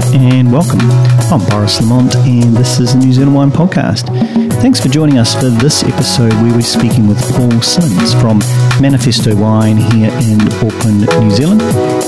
Kia and welcome. I'm Boris Lamont and this is the New Zealand Wine Podcast. Thanks for joining us for this episode where we're speaking with Paul Sims from Manifesto Wine here in Auckland, New Zealand.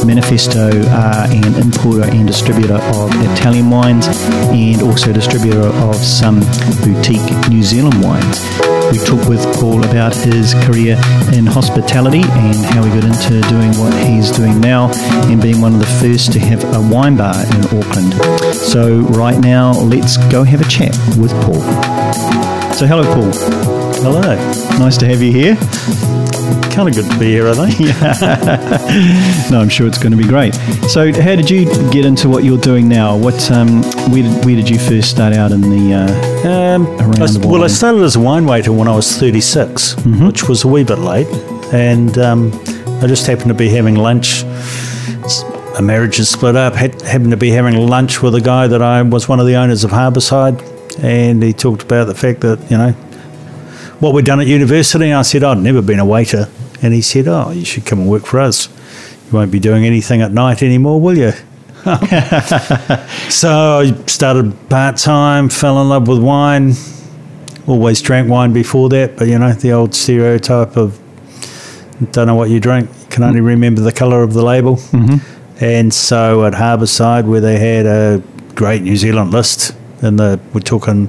Manifesto are an importer and distributor of Italian wines and also distributor of some boutique New Zealand wines. We talk with Paul about his career in hospitality and how he got into doing what he's doing now and being one of the first to have a wine bar in Auckland. So, right now, let's go have a chat with Paul. So, hello, Paul. Hello. Nice to have you here. Kind of good to be here, I think. no, I'm sure it's going to be great. So, how did you get into what you're doing now? What, um, where did where did you first start out in the? Uh, um, around I, the well, I started as a wine waiter when I was 36, mm-hmm. which was a wee bit late, and um, I just happened to be having lunch. A marriage is split up. Had, happened to be having lunch with a guy that I was one of the owners of Harbourside, and he talked about the fact that you know what we'd done at university. I said I'd never been a waiter, and he said, "Oh, you should come and work for us. You won't be doing anything at night anymore, will you?" so I started part time, fell in love with wine. Always drank wine before that, but you know the old stereotype of don't know what you drink, can only remember the colour of the label. Mm-hmm. And so at Harbourside, where they had a great New Zealand list, and the we're talking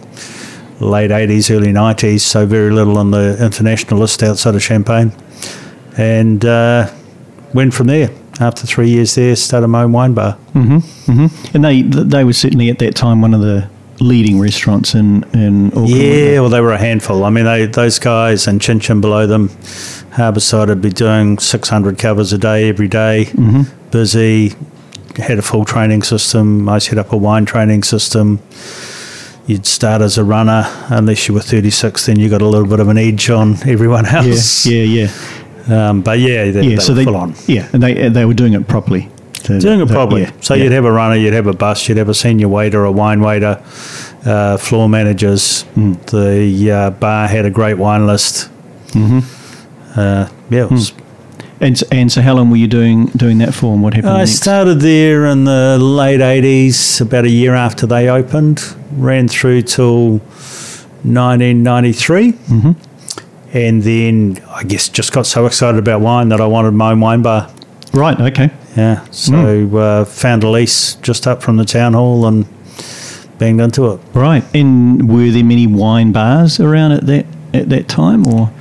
late 80s, early 90s, so very little on the international list outside of Champagne. And uh, went from there. After three years there, started my own wine bar. Mm-hmm, mm-hmm. And they they were certainly at that time one of the leading restaurants in, in Auckland. Yeah, well, they were a handful. I mean, they, those guys and Chin Chin below them, Harbourside would be doing 600 covers a day every day, mm-hmm. busy, had a full training system. I set up a wine training system you'd start as a runner unless you were 36 then you got a little bit of an edge on everyone else yeah yeah yeah um, but yeah they, yeah they so they full on yeah and they they were doing it properly doing it properly yeah, so yeah. you'd have a runner you'd have a bus you'd have a senior waiter a wine waiter uh, floor managers mm. the uh, bar had a great wine list mm-hmm. uh, yeah it was mm. And, and so, how long were you doing doing that for, and what happened? I next? started there in the late '80s, about a year after they opened. Ran through till 1993, mm-hmm. And then I guess just got so excited about wine that I wanted my own wine bar. Right. Okay. Yeah. So mm. uh, found a lease just up from the town hall and banged into it. Right. And were there many wine bars around at that at that time, or?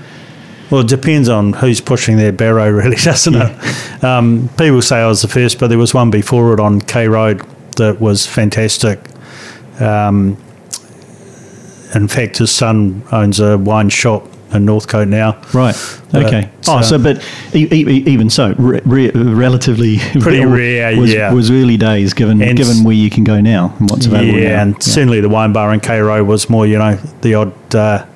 Well, it depends on who's pushing their barrow, really, doesn't yeah. it? Um, people say I was the first, but there was one before it on K Road that was fantastic. Um, in fact, his son owns a wine shop in Northcote now. Right. Okay. But, oh, uh, so but e- e- even so, re- re- relatively pretty rare. Was, yeah, was early days given and given where you can go now and what's available. Yeah, now. and yeah. certainly the wine bar in Road was more, you know, the odd. Uh,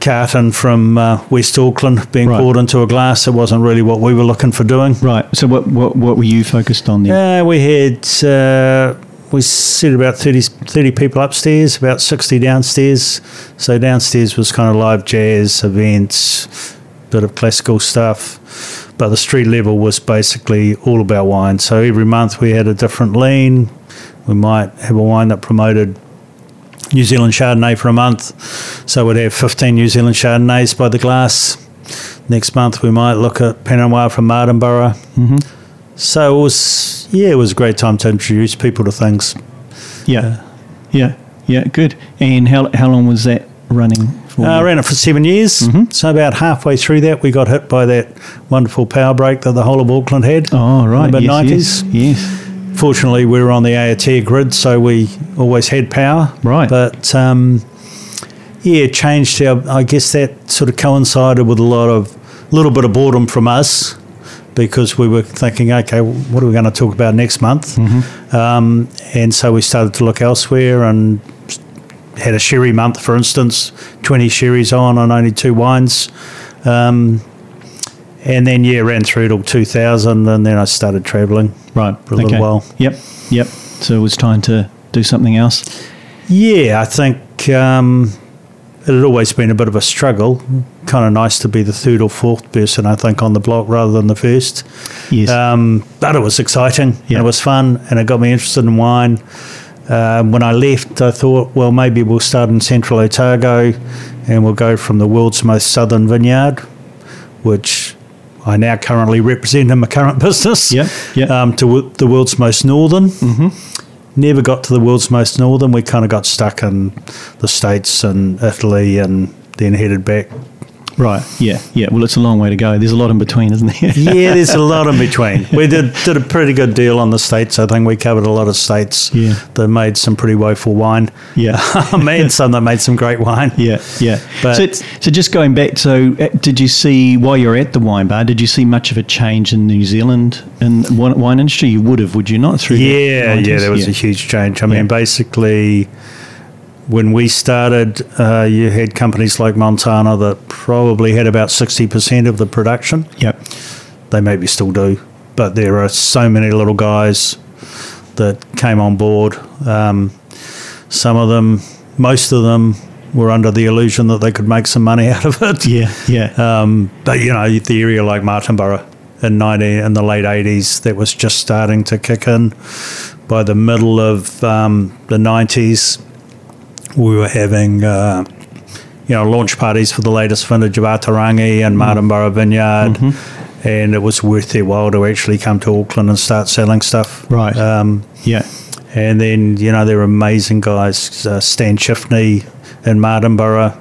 carton from uh, West Auckland being right. poured into a glass. It wasn't really what we were looking for doing. Right. So what what, what were you focused on there? Uh, we had uh, we set about 30, 30 people upstairs, about sixty downstairs. So downstairs was kind of live jazz events, bit of classical stuff. But the street level was basically all about wine. So every month we had a different lean. We might have a wine that promoted New Zealand Chardonnay for a month. So we'd have 15 New Zealand Chardonnays by the glass. Next month we might look at Pinot Noir from Martinborough. Mm-hmm. So it was, yeah, it was a great time to introduce people to things. Yeah, uh, yeah, yeah, good. And how, how long was that running for? Uh, I ran it for seven years. Mm-hmm. So about halfway through that, we got hit by that wonderful power break that the whole of Auckland had. Oh, right. In the yes, 90s. Yes. yes fortunately, we were on the Aotea grid, so we always had power. Right. But um, yeah, it changed our. I guess that sort of coincided with a lot of a little bit of boredom from us because we were thinking, okay, what are we going to talk about next month? Mm-hmm. Um, and so we started to look elsewhere and had a sherry month, for instance, 20 sherries on and only two wines. Um, and then yeah, ran through till 2000, and then I started travelling. Right, for a okay. little while. Yep, yep. So it was time to do something else. Yeah, I think um, it had always been a bit of a struggle kind of nice to be the third or fourth person, I think, on the block rather than the first. Yes. Um, but it was exciting. Yeah. It was fun, and it got me interested in wine. Um, when I left, I thought, well, maybe we'll start in Central Otago, and we'll go from the world's most southern vineyard, which I now currently represent in my current business, Yeah, yeah. Um, to w- the world's most northern. Mm-hmm. Never got to the world's most northern. We kind of got stuck in the States and Italy, and then headed back right. Yeah. Yeah. Well, it's a long way to go. There's a lot in between, isn't there? yeah, there's a lot in between. We did did a pretty good deal on the states. I think we covered a lot of states Yeah. that made some pretty woeful wine. Yeah. and some that made some great wine. Yeah, yeah. But- so, it's- so just going back, so uh, did you see while you're at the wine bar? Did you see much of a change in New Zealand in the wine industry? You would have, would you not? Through the Yeah, 90s? yeah, there was yeah. a huge change. I Yeah. mean, basically, when we started, uh, you had companies like Montana that probably had about 60% of the production. Yep. They maybe still do, but there are so many little guys that came on board. Um, some of them, most of them, were under the illusion that they could make some money out of it. Yeah, yeah. Um, but you know, the area like Martinborough in 19, in the late 80s, that was just starting to kick in. By the middle of um, the 90s, we were having, uh, you know, launch parties for the latest vintage of Ata Rangi and Martinborough Vineyard. And it was worth their while to actually come to Auckland and start selling stuff. Right. Um, yeah. and then, you know, there were amazing guys, uh, Stan Chifney in Martinborough,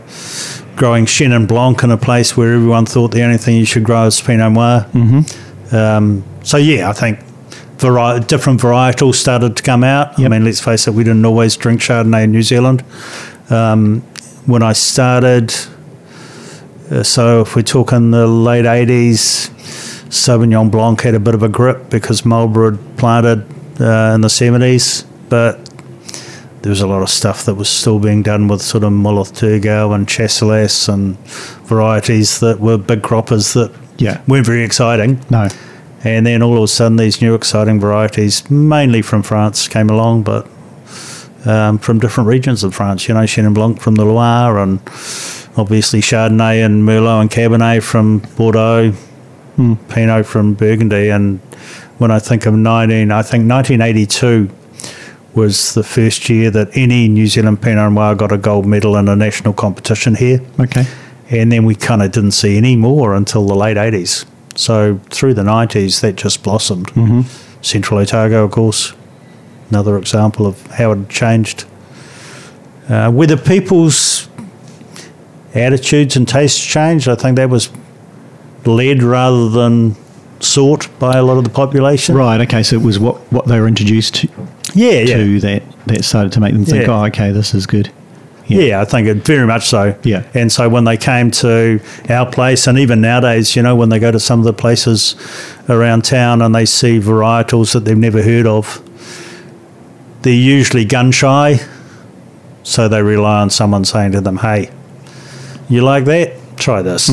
growing Chenin Blanc in a place where everyone thought the only thing you should grow is Pinot Noir. Mm-hmm. Um, so, yeah, I think vari- different varietals started to come out. I mean, let's face it, we didn't always drink Chardonnay in New Zealand. Um, when I started, uh, so if we're talking the late 80s, Sauvignon Blanc had a bit of a grip because Marlborough had planted uh, in the 70s, but there was a lot of stuff that was still being done with sort of Müller-Thurgau and Chasselas and varieties that were big croppers that Yeah. weren't very exciting. No. And then all of a sudden, these new exciting varieties, mainly from France, came along, but um, from different regions of France. You know, Chenin Blanc from the Loire, and obviously Chardonnay and Merlot and Cabernet from Bordeaux, Pinot from Burgundy. And when I think of 19, I think 1982 was the first year that any New Zealand Pinot Noir got a gold medal in a national competition here Okay. and then we kind of didn't see any more until the late 80s. So through the 90s, that just blossomed. Mm-hmm. Central Otago, of course, another example of how it changed. Uh, whether people's attitudes and tastes changed, I think that was led rather than sought by a lot of the population. Right. Okay. So it was what, what they were introduced to, Yeah, yeah. to that that started to make them think, Yeah. oh, okay, this is good. Yeah. I think it very much so. Yeah. And so when they came to our place, and even nowadays, you know, when they go to some of the places around town and they see varietals that they've never heard of, they're usually gun shy. So they rely on someone saying to them, hey, you like that? Try this.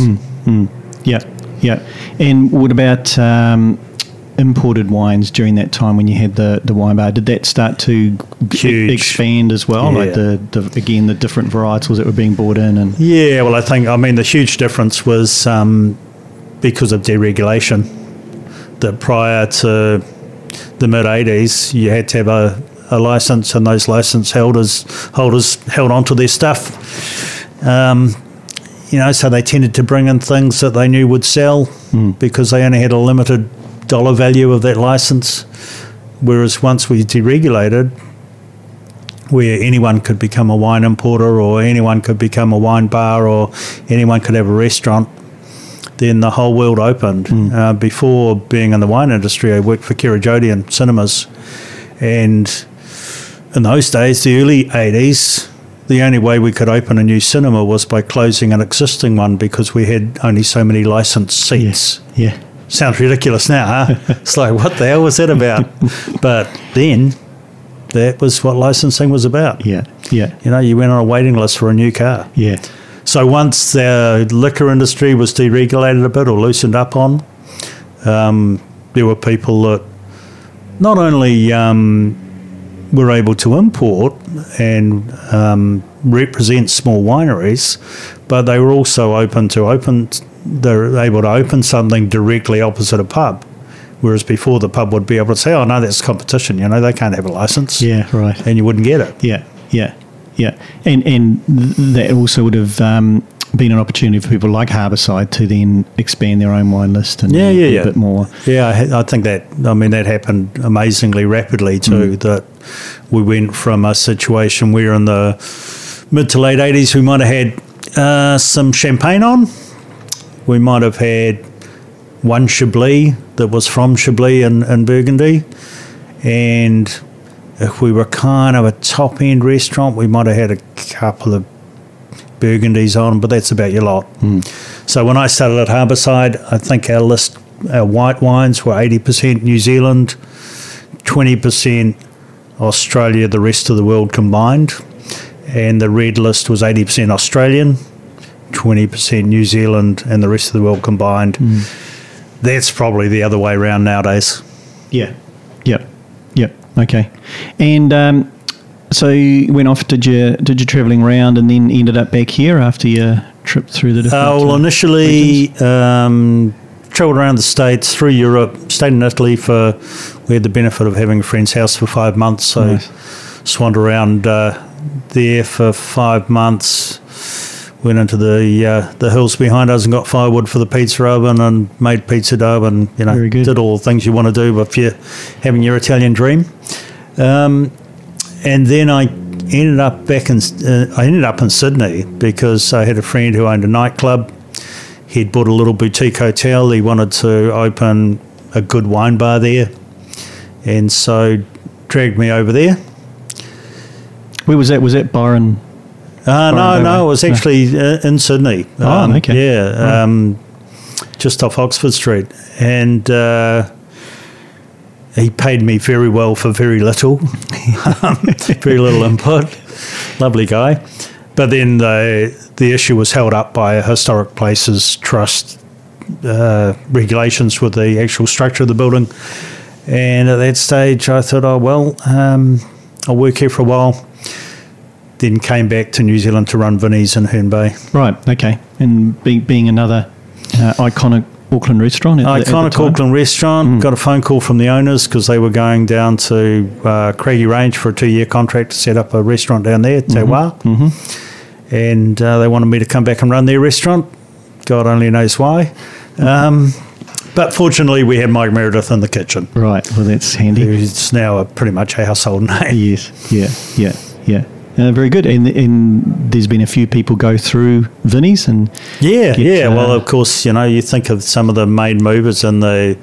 Yeah. Yeah. And what about um, imported wines during that time when you had the, the wine bar? Did that start to g- expand as well? Like the, the again the different varietals that were being brought in and Yeah, well, I think, I mean, the huge difference was um, because of deregulation. That prior to the mid 80s, you had to have a, a license, and those license holders holders held onto their stuff. Um, you know, so they tended to bring in things that they knew would sell because they only had a limited dollar value of that license. Whereas once we deregulated, where anyone could become a wine importer or anyone could become a wine bar or anyone could have a restaurant, then the whole world opened. Uh, before being in the wine industry, I worked for Kerridge Odeon Cinemas. And in those days, the early 80s, the only way we could open a new cinema was by closing an existing one because we had only so many licensed seats. yeah. Sounds ridiculous now, huh? it's like, what the hell was that about? but then, that was what licensing was about. Yeah. Yeah. You know, you went on a waiting list for a new car. Yeah. So once the liquor industry was deregulated a bit or loosened up on, um, there were people that not only um, were able to import and um, represent small wineries, but they were also open to open. They're able to open something directly opposite a pub, whereas before the pub would be able to say, "Oh no, that's competition." You know, they can't have a license. Yeah, right. and you wouldn't get it. Yeah, yeah, yeah. And and that also would have um, been an opportunity for people like Harbourside to then expand their own wine list and Yeah, yeah, be yeah. a bit more. Yeah, I, I think that. I mean, that happened amazingly rapidly too. That we went from a situation where in the mid to late eighties we might have had uh, some champagne on. We might have had one Chablis that was from Chablis in, in Burgundy, and if we were kind of a top end restaurant, we might have had a couple of Burgundies on, but that's about your lot. Hmm. So when I started at Harbourside, I think our list, our white wines were 80% New Zealand, 20% Australia, the rest of the world combined. And the red list was 80% Australian, 20% New Zealand, and the rest of the world combined. That's probably the other way around nowadays. Yeah. Yep. Yep. Okay. And um, so you went off. Did you did you travelling around and then ended up back here after your trip through the different? Uh, well, uh, initially, um, travelled around the States, through Europe, stayed in Italy for, we had the benefit of having a friend's house for five months. So, Nice. swanned around uh, there for five months. Went into the uh, the hills behind us and got firewood for the pizza oven and made pizza dough and you know did all the things you want to do if you're having your Italian dream. Um, and then I ended up back in uh, I ended up in Sydney because I had a friend who owned a nightclub. He'd bought a little boutique hotel. He wanted to open a good wine bar there, and so dragged me over there. Where was that? Was that Byron? Uh, no, no, it was actually uh, in Sydney. Oh, okay. Yeah, um, just off Oxford Street, and uh, he paid me very well for very little, um, very little input. Lovely guy, but then the the issue was held up by a historic places trust uh, regulations with the actual structure of the building. And at that stage, I thought, oh well, um, I'll work here for a while then came back to New Zealand to run Vinnie's in Herne Bay. Right. Okay. And be, being another uh, iconic Auckland restaurant. At the, at the Iconic? Auckland restaurant. Got a phone call from the owners because they were going down to uh, Craggy Range for a two-year contract to set up a restaurant down there, Te Wā. Mm-hmm. And uh, they wanted me to come back and run their restaurant. God only knows why. Um, but fortunately, we had Mike Meredith in the kitchen, Right. Well, that's handy. who's now a, pretty much a household name. Yes. Yeah. Yeah. Yeah. Uh, very good. And, and there's been a few people go through Vinnie's and Yeah, get, yeah. uh, well, of course, you know, you think of some of the main movers in the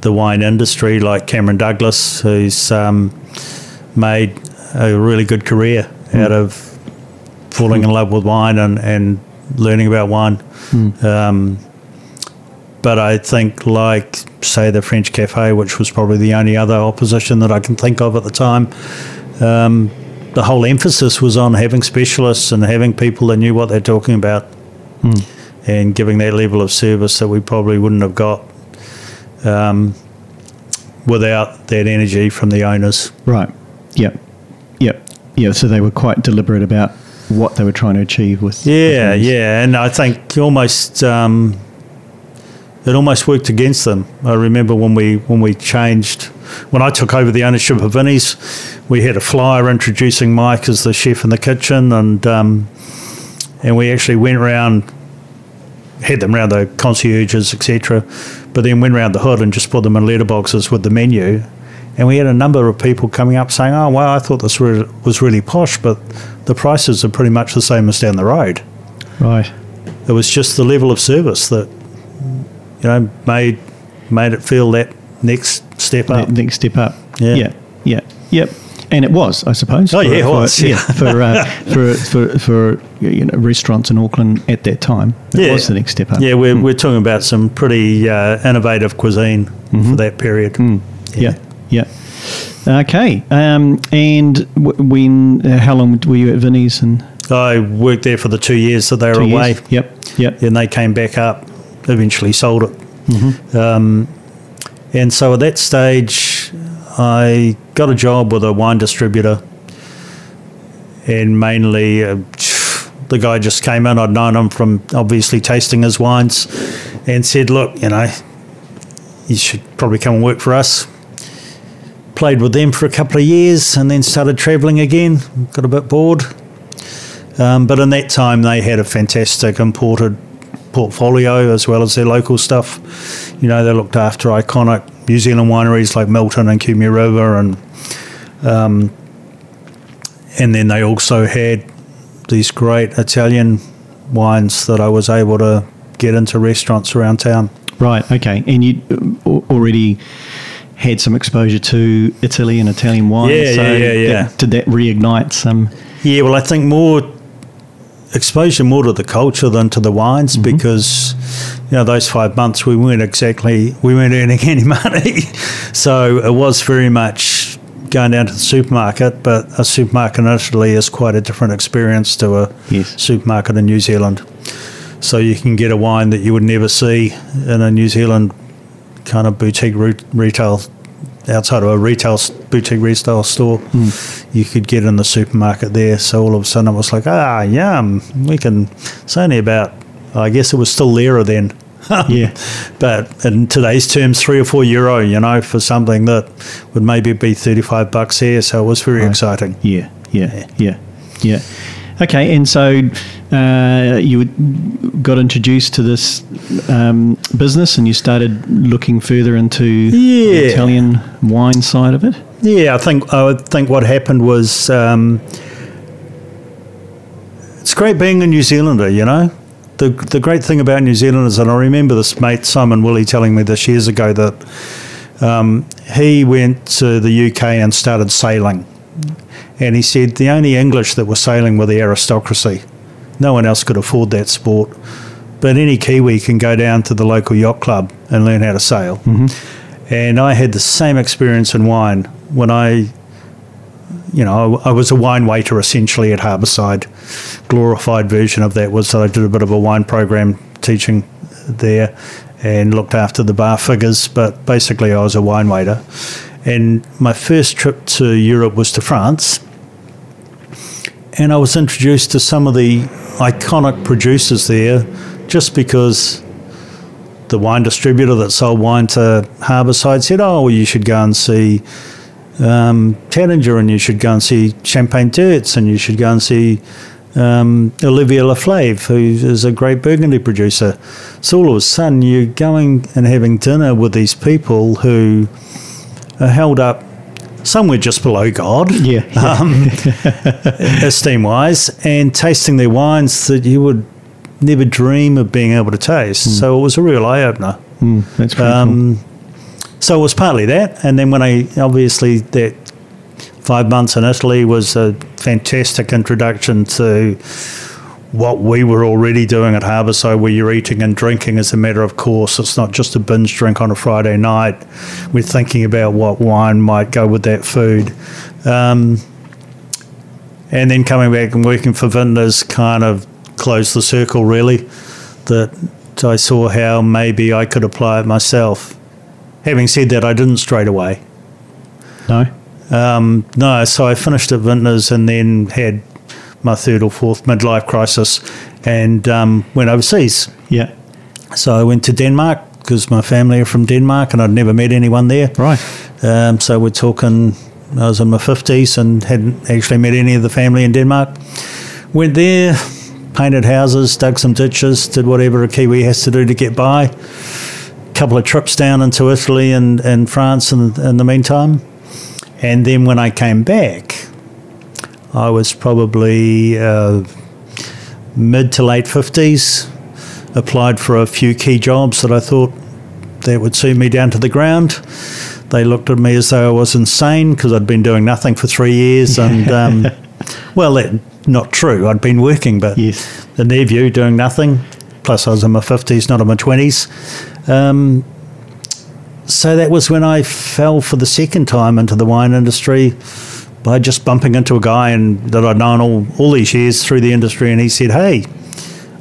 the wine industry, like Cameron Douglas, who's um, made a really good career Hmm. out of falling in love with wine and, and learning about wine. Hmm. Um, but I think, like, say, the French Cafe, which was probably the only other opposition that I can think of at the time, um, the whole emphasis was on having specialists and having people that knew what they're talking about and giving that level of service that we probably wouldn't have got um, without that energy from the owners. right. Yep. Yep. Yeah. So they were quite deliberate about what they were trying to achieve with. Yeah, with yeah, and I think almost um, it almost worked against them. I remember when we when we changed when I took over the ownership of Vinnie's, we had a flyer introducing Mike as the chef in the kitchen, and um, and we actually went around, had them around the concierges, etc. But then went around the hood and just put them in letterboxes with the menu. And we had a number of people coming up saying, "Oh, wow, I thought this re- was really posh, but the prices are pretty much the same as down the road." Right. It was just the level of service that you know made made it feel that next step up. Next step up. Yeah. Yeah. Yeah. Yep. And it was, I suppose. Oh, for- yeah, it for- yeah. for, uh, for for for you know restaurants in Auckland at that time. It Yeah. was the next step up. Yeah, we're, we're talking about some pretty uh, innovative cuisine for that period. Yeah. Yeah. Okay. Um, and w- when? Uh, how long were you at Vinnie's? And I worked there for the two years that they were away. years? Yep. Yep. and they came back up, eventually sold it. Mm-hmm. Um, and so at that stage, I got a job with a wine distributor and mainly uh, The guy just came in. I'd known him from obviously tasting his wines, and said, "Look, you know, you should probably come and work for us." Played with them for a couple of years, and then started travelling again. Got a bit bored, um, but in that time they had a fantastic imported portfolio as well as their local stuff. You know, they looked after iconic New Zealand wineries like Milton and Kumeu River, and um, and then they also had these great Italian wines that I was able to get into restaurants around town. Right. Okay. And you uh, already had some exposure to Italy and Italian wine. Yeah, so yeah, yeah, yeah. Did, did that reignite some? Yeah, well, I think more exposure more to the culture than to the wines mm-hmm. because you know those five months we weren't exactly we weren't earning any money, so it was very much going down to the supermarket. But a supermarket in Italy is quite a different experience to a Yes. supermarket in New Zealand. So you can get a wine that you would never see in a New Zealand kind of boutique re- retail outside of a retail boutique retail store. You could get in the supermarket there. So all of a sudden it was like, ah, yum, we can. It's only about, I guess it was still lira then. Yeah. But in today's terms, three or four euro, you know, for something that would maybe be 35 bucks here. So it was very Right. exciting. Yeah. Yeah. Yeah. Yeah. Okay. And so uh, you got introduced to this um, business, and you started looking further into the Italian wine side of it. Yeah, I think I would think what happened was um, it's great being a New Zealander. You know, the the great thing about New Zealand is, and I remember this mate Simon Woolley telling me this years ago that um, he went to the UK and started sailing, and he said the only English that were sailing were the aristocracy. No one else could afford that sport. But any Kiwi can go down to the local yacht club and learn how to sail. Mm-hmm. And I had the same experience in wine when I, you know, I, I was a wine waiter essentially at Harbourside. Glorified version of that was that I did a bit of a wine program teaching there and looked after the bar figures, but basically I was a wine waiter. And my first trip to Europe was to France. And I was introduced to some of the iconic producers there just because the wine distributor that sold wine to Harbourside said, "Oh, well, you should go and see um, and you should go and see Champagne Deutz, and you should go and see um, Olivier Leflaive, who is a great Burgundy producer." So all of a sudden, you're going and having dinner with these people who are held up somewhere just below God Yeah. um, esteem wise, and tasting their wines that you would never dream of being able to taste. So it was a real eye opener. Mm, that's pretty cool. Um, so it was partly that, and then when I obviously that five months in Italy was a fantastic introduction to what we were already doing at Harbourside, where you're eating and drinking as a matter of course. It's not just a binge drink on a Friday night. We're thinking about what wine might go with that food. Um, and then coming back and working for Vintners kind of closed the circle, really. That I saw how maybe I could apply it myself. Having said that, I didn't straight away. no. Um, no, so I finished at Vintners and then had my third or fourth midlife crisis and um, went overseas. Yeah. So I went to Denmark because my family are from Denmark and I'd never met anyone there. Right. Um, so we're talking, I was in my 50s and hadn't actually met any of the family in Denmark. Went there, painted houses, dug some ditches, did whatever a Kiwi has to do to get by. A couple of trips down into Italy and, and France in, in the meantime. And then when I came back, I was probably uh, mid to late 50s. Applied for a few key jobs that I thought that would suit me down to the ground. They looked at me as though I was insane because I'd been doing nothing for three years. And, um, well, that, not true. I'd been working, but Yes. in their view, doing nothing. Plus, I was in my 50s, not in my 20s. Um, so that was when I fell for the second time into the wine industry by just bumping into a guy and that I'd known all, all these years through the industry. And he said, Hey,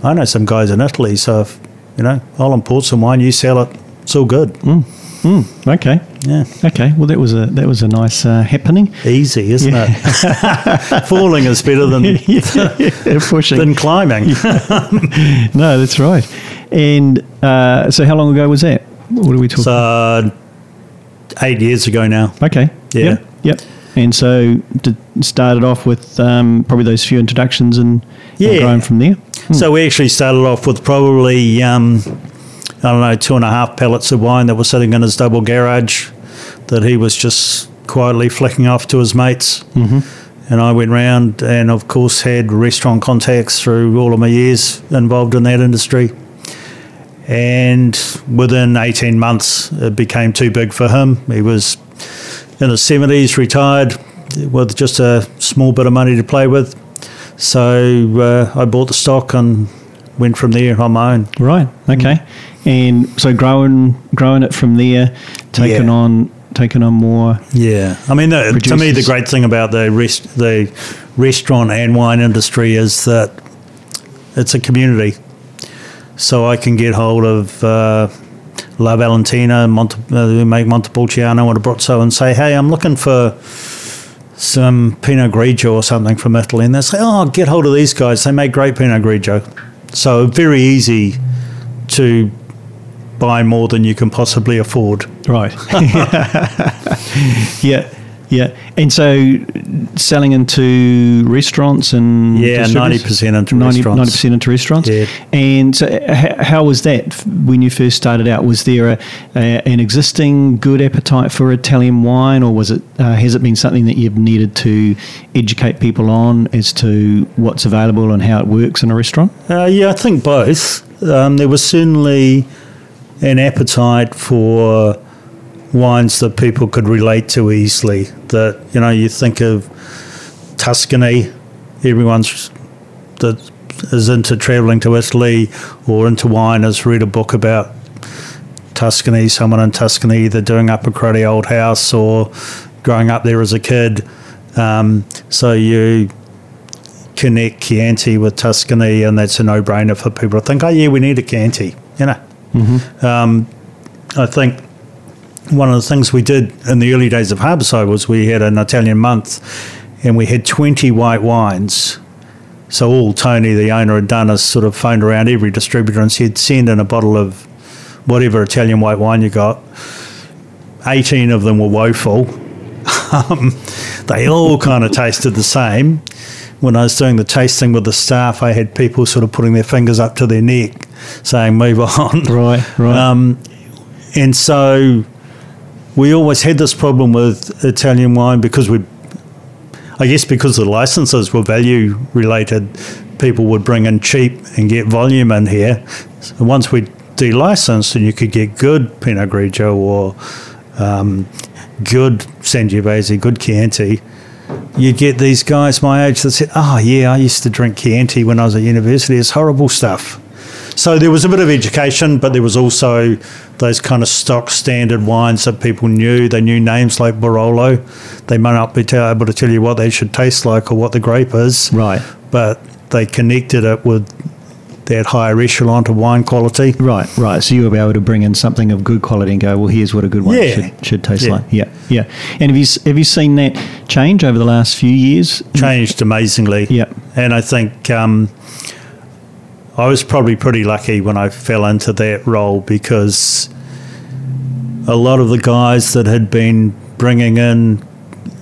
I know some guys in Italy, so if, you know, I'll import some wine, you sell it, it's all good. Mm, okay. Yeah, Okay. Well, that was a that was a nice uh, happening. easy, isn't it? Falling is better than yeah, pushing. than climbing. no, that's right. And uh, so, how long ago was that? What are we talking? So eight years ago now. okay. Yeah. Yep. yep. And so, did, started off with um, probably those few introductions and, and Yeah. growing from there. So we actually started off with probably um, I don't know two and a half pallets of wine that were sitting in his double garage that he was just quietly flicking off to his mates. Mm-hmm. And I went round and of course had restaurant contacts through all of my years involved in that industry. And within 18 months, it became too big for him. He was in his 70s, retired with just a small bit of money to play with. So uh, I bought the stock and went from there on my own. Right. Okay. And so growing growing it from there, taking Yeah. on taking on more. Yeah, I mean, the, to me, the great thing about the rest, the restaurant and wine industry is that it's a community. So I can get hold of uh, La Valentina, Monte, uh, who make Montepulciano or Abruzzo, and say, "Hey, I'm looking for some Pinot Grigio or something from Italy," and they say, "Oh, get hold of these guys. They make great Pinot Grigio." So very easy to buy more than you can possibly afford. Right. yeah. Yeah. And so selling into restaurants and Yeah, 90% into 90, restaurants. 90% into restaurants. Yeah. And so h- how was that when you first started out? Was there a, a, an existing good appetite for Italian wine or was it uh, has it been something that you've needed to educate people on as to what's available and how it works in a restaurant? Uh, yeah, I think both. Um, there was certainly an appetite for wines that people could relate to easily. That you know, you think of Tuscany, everyone's that is into travelling to Italy or into wine has read a book about Tuscany, someone in Tuscany either doing up a cruddy old house or growing up there as a kid. Um, so you connect Chianti with Tuscany, and that's a no-brainer for people to think, oh yeah, we need a Chianti, you know. Um, I think one of the things we did in the early days of Harbourside was we had an Italian month, and we had 20 white wines. So all Tony, the owner, had done is sort of phoned around every distributor and said, send in a bottle of whatever Italian white wine you got. 18 of them were woeful. Um, they all kind of tasted the same. When I was doing the tasting with the staff, I had people sort of putting their fingers up to their neck, saying, "Move on." Right, right. Um, and so we always had this problem with Italian wine because we, I guess, because the licenses were value related, people would bring in cheap and get volume in here. So once we delicensed, and you could get good Pinot Grigio or um, good Sangiovese, good Chianti. You'd get these guys my age that said, "Oh yeah, I used to drink Chianti when I was at university. It's horrible stuff." So there was a bit of education, but there was also those kind of stock standard wines that people knew. They knew names like Barolo. They might not be able to tell you what they should taste like or what the grape is, Right. but they connected it with that higher echelon to wine quality. Right, right. So you were able to bring in something of good quality and go, well, here's what a good one Yeah. should, should taste Yeah. like. Yeah, yeah. And have you have you seen that change over the last few years? Changed amazingly. Yeah. And I think um, I was probably pretty lucky when I fell into that role because a lot of the guys that had been bringing in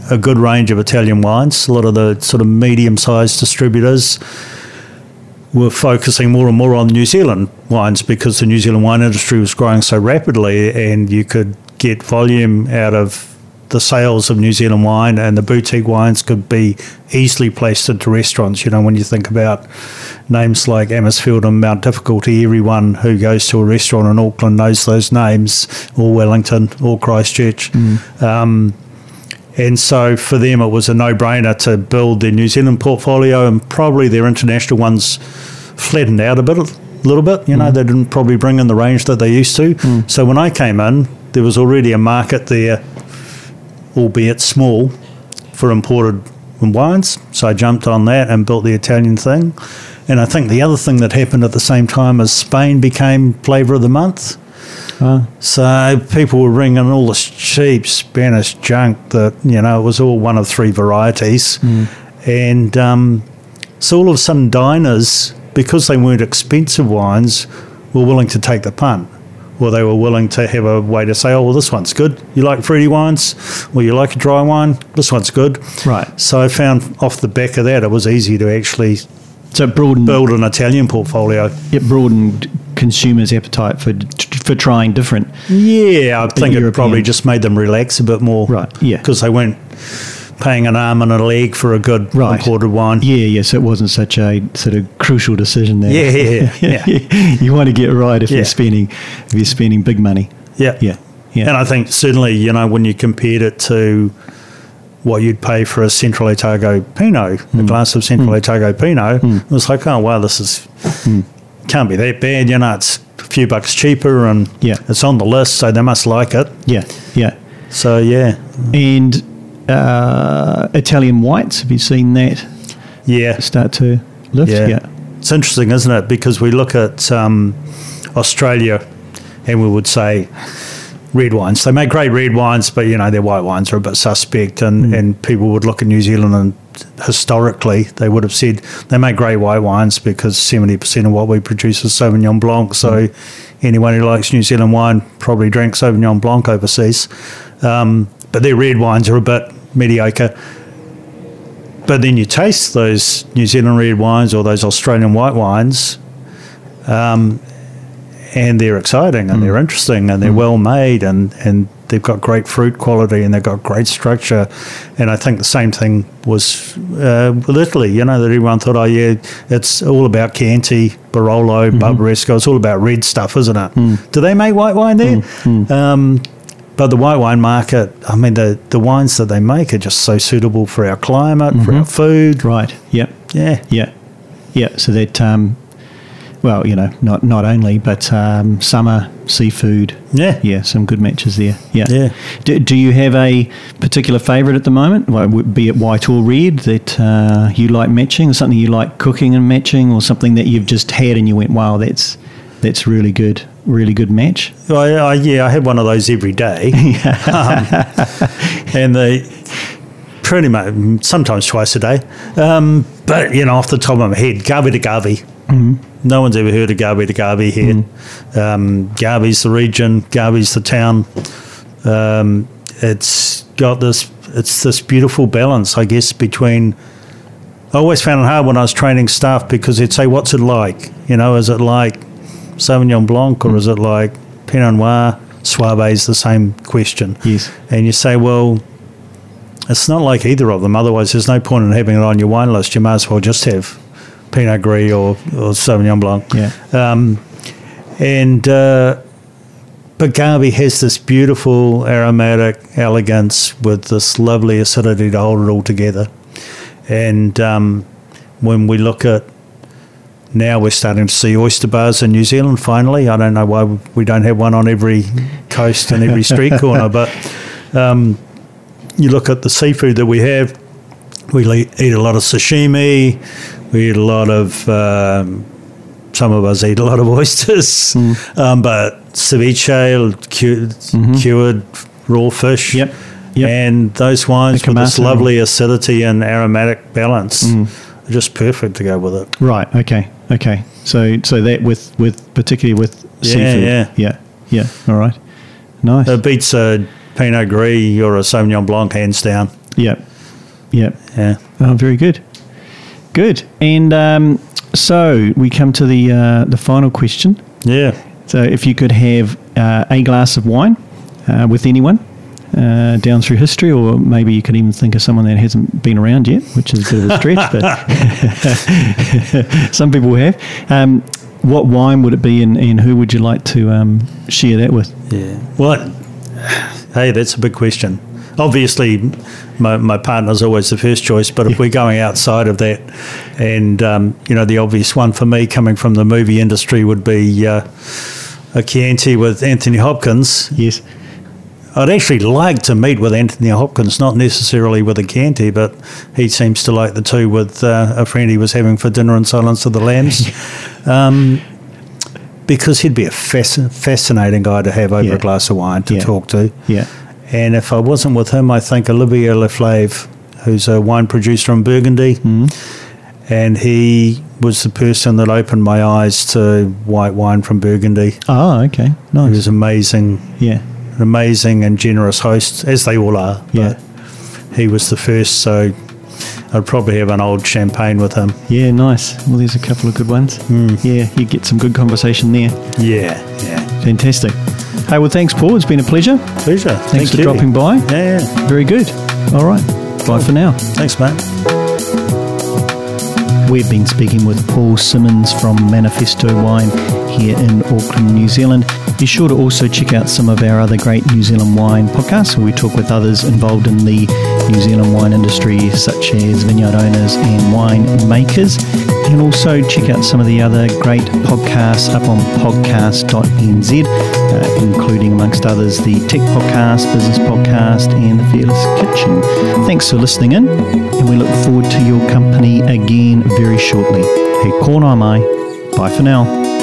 a good range of Italian wines, a lot of the sort of medium sized distributors were focusing more and more on New Zealand wines because the New Zealand wine industry was growing so rapidly and you could get volume out of the sales of New Zealand wine and the boutique wines could be easily placed into restaurants. You know, when you think about names like Amisfield and Mount Difficulty, everyone who goes to a restaurant in Auckland knows those names, or Wellington, or Christchurch. Mm. Um, and so for them, it was a no brainer to build their New Zealand portfolio and probably their international ones flattened out a bit, a little bit. You know, mm. they didn't probably bring in the range that they used to. Mm. So when I came in, there was already a market there, albeit small, for imported wines. So I jumped on that and built the Italian thing. And I think the other thing that happened at the same time is Spain became flavour of the month. Uh, So people were ringing all this cheap Spanish junk that, you know, it was all one of three varieties. And um, so all of a sudden, diners, because they weren't expensive wines, were willing to take the punt. Or they were willing to have a way to say, oh, well, this one's good. You like fruity wines? Well, you like a dry wine? This one's good. Right. So I found off the back of that, it was easy to actually so it broadened, build an Italian portfolio. it broadened consumers' appetite for for trying different. Yeah, I think it probably just made them relax a bit more. Right, yeah. Because they weren't paying an arm and a leg for a good Right. imported wine. Yeah, yeah. So it wasn't such a sort of crucial decision there. Yeah, yeah, yeah. you want to get right if Yeah. you're spending if you're spending big money. Yeah. Yeah, yeah. And I think certainly, you know, when you compared it to what you'd pay for a Central Otago Pinot, Hmm. a glass of Central Otago Pinot, it was like, oh, wow, this is, Hmm. can't be that bad. You know, it's a few bucks cheaper and Yeah. it's on the list, so they must like it. Yeah, yeah. So, yeah. And uh, Italian whites. Have you seen that Yeah. start to lift? Yeah. It's interesting, isn't it? Because we look at um, Australia and we would say red wines. They make great red wines, but you know their white wines are a bit suspect. And, and people would look at New Zealand and historically they would have said they make great white wines because seventy percent of what we produce is Sauvignon Blanc. So anyone who likes New Zealand wine probably drinks Sauvignon Blanc overseas. Um, but their red wines are a bit mediocre. But then you taste those New Zealand red wines or those Australian white wines, um, and they're exciting and they're interesting and they're well made and, and they've got great fruit quality and they've got great structure. And I think the same thing was uh, with Italy, you know, that everyone thought, oh, yeah, it's all about Chianti, Barolo, Barbaresco. It's all about red stuff, isn't it? Do they make white wine there? Um, but the white wine market, I mean, the, the wines that they make are just so suitable for our climate, for our food. Right. Yep. Yeah. Yeah. Yeah. So that, um, well, you know, not not only, but um, summer seafood. Yeah. Yeah. Some good matches there. Yeah. Yeah. Do, do you have a particular favourite at the moment? Well, be it white or red that uh, you like matching, or something you like cooking and matching, or something that you've just had and you went, wow, that's that's really good, really good match. I, I, yeah, I have one of those every day. um, and they pretty much, sometimes twice a day. Um, but, you know, off the top of my head, Gavi di Gavi. No one's ever heard of Gavi di Gavi here. Um, Gavi's the region, Gavi's the town. Um, it's got this, it's this beautiful balance, I guess, between. I always found it hard when I was training staff because they'd say, "What's it like?" You know, is it like Sauvignon Blanc or is it like Pinot Noir? Soave is the same question. Yes. And you say, well, it's not like either of them. Otherwise, there's no point in having it on your wine list. You might as well just have Pinot Gris or, or Sauvignon Blanc. Yeah. Um, and uh, but Gavi has this beautiful aromatic elegance with this lovely acidity to hold it all together. And um, when we look at now, we're starting to see oyster bars in New Zealand. Finally, I don't know why we don't have one on every coast and every street corner, but um, you look at the seafood that we have. We le- eat a lot of sashimi. We eat a lot of. Um, some of us eat a lot of oysters, um, but ceviche, cu- cured raw fish. Yep. Yep. And those wines with this lovely acidity and aromatic balance are just perfect to go with it. Right. Okay. Okay. So so that with with particularly with Yeah, seafood. yeah. Yeah. Yeah. All right. Nice. It beats a Pinot Gris or a Sauvignon Blanc hands down. yeah. Yeah. Yeah. Oh, very good. Good. And um, so we come to the uh, the final question. Yeah. So if you could have uh, a glass of wine uh, with anyone uh, down through history, or maybe you could even think of someone that hasn't been around yet, which is a bit of a stretch, but some people have. Um, what wine would it be, and, and who would you like to um, share that with? Yeah. Well, hey, that's a big question. Obviously, my, my partner's always the first choice, but if we're going outside of that, and um, you know, the obvious one for me coming from the movie industry would be uh, a Chianti with Anthony Hopkins. Yes. I'd actually like to meet with Anthony Hopkins, not necessarily with a Chianti, but he seems to like the two with uh, a friend he was having for dinner in Silence of the Lambs. um, because he'd be a fasc- fascinating guy to have over Yeah. a glass of wine to Yeah. talk to. Yeah. And if I wasn't with him, I think Olivier Leflaive, who's a wine producer in Burgundy, Mm. and he was the person that opened my eyes to white wine from Burgundy. Oh, okay. He Nice. was amazing, Yeah. An amazing and generous host, as they all are. Yeah. He was the first, so I'd probably have an old champagne with him. Yeah, nice. Well, there's a couple of good ones. Hmm. Yeah, you get some good conversation there. Yeah, yeah. Fantastic. Hey, well, thanks, Paul. It's been a pleasure. Pleasure. Thanks Thank for you. dropping by. Yeah, yeah. Very good. All right. Bye for now. Thanks, mate. We've been speaking with Paul Simmons from Manifesto Wine here in Auckland, New Zealand. Be sure to also check out some of our other great New Zealand wine podcasts where we talk with others involved in the New Zealand wine industry, such as vineyard owners and wine makers. And also check out some of the other great podcasts up on podcast.nz, uh, including, amongst others, the Tech Podcast, Business Podcast, and the Fearless Kitchen. Thanks for listening in, and we look forward to your company again very shortly. He mai. Bye for now.